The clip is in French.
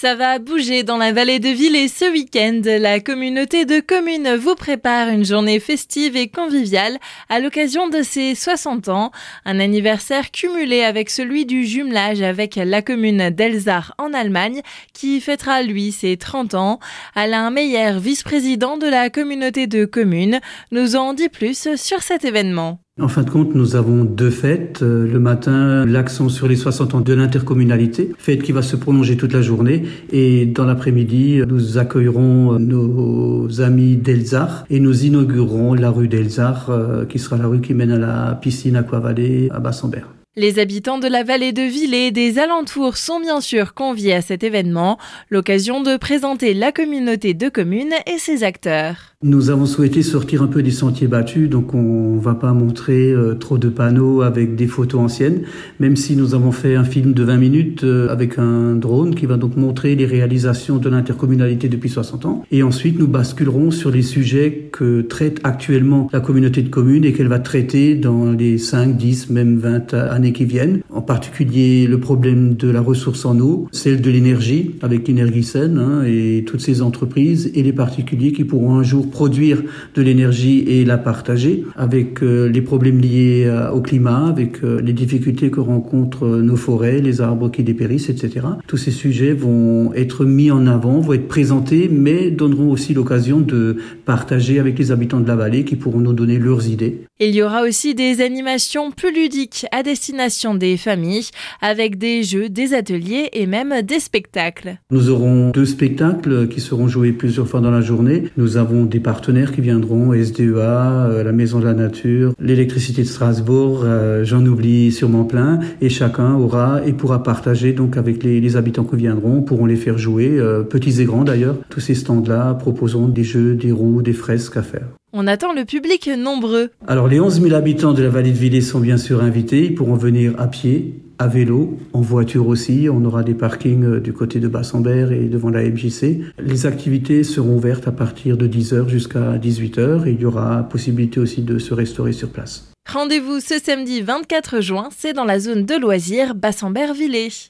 Ça va bouger dans la vallée de Villers ce week-end. La communauté de communes vous prépare une journée festive et conviviale à l'occasion de ses 60 ans. Un anniversaire cumulé avec celui du jumelage avec la commune d'Elzar en Allemagne qui fêtera lui ses 30 ans. Alain Meyer, vice-président de la communauté de communes, nous en dit plus sur cet événement. En fin de compte, nous avons deux fêtes. Euh, le matin, l'accent sur les 60 ans de l'intercommunalité, fête qui va se prolonger toute la journée. Et dans l'après-midi, nous accueillerons nos amis d'Elzar et nous inaugurerons la rue d'Elzar, euh, qui sera la rue qui mène à la piscine Aquavallée à Bassambert. Les habitants de la vallée de Villers et des alentours sont bien sûr conviés à cet événement, l'occasion de présenter la communauté de communes et ses acteurs. Nous avons souhaité sortir un peu des sentiers battus, donc on va pas montrer euh, trop de panneaux avec des photos anciennes, même si nous avons fait un film de 20 minutes euh, avec un drone qui va donc montrer les réalisations de l'intercommunalité depuis 60 ans. Et ensuite, nous basculerons sur les sujets que traite actuellement la communauté de communes et qu'elle va traiter dans les 5, 10, même 20 années qui viennent. En particulier le problème de la ressource en eau, celle de l'énergie avec l'Energisen hein, et toutes ces entreprises et les particuliers qui pourront un jour produire de l'énergie et la partager, avec euh, les problèmes liés euh, au climat, avec euh, les difficultés que rencontrent nos forêts, les arbres qui dépérissent, etc. Tous ces sujets vont être mis en avant, vont être présentés, mais donneront aussi l'occasion de partager avec les habitants de la vallée qui pourront nous donner leurs idées. Il y aura aussi des animations plus ludiques à destination des familles, avec des jeux, des ateliers et même des spectacles. Nous aurons deux spectacles qui seront joués plusieurs fois dans la journée. Nous avons des partenaires qui viendront, SDEA, euh, la Maison de la Nature, l'électricité de Strasbourg, euh, j'en oublie sûrement plein, et chacun aura et pourra partager donc avec les, habitants qui viendront, pourront les faire jouer, euh, petits et grands d'ailleurs. Tous ces stands-là proposeront des jeux, des roues, des fresques à faire. On attend le public nombreux. Alors les 11 000 habitants de la vallée de Villers sont bien sûr invités. Ils pourront venir à pied, à vélo, en voiture aussi. On aura des parkings euh, du côté de Bassambert et devant la MJC. Les activités seront ouvertes à partir de 10h jusqu'à 18h et il y aura possibilité aussi de se restaurer sur place. Rendez-vous ce samedi 24 juin, c'est dans la zone de loisirs Bassambert-Villers.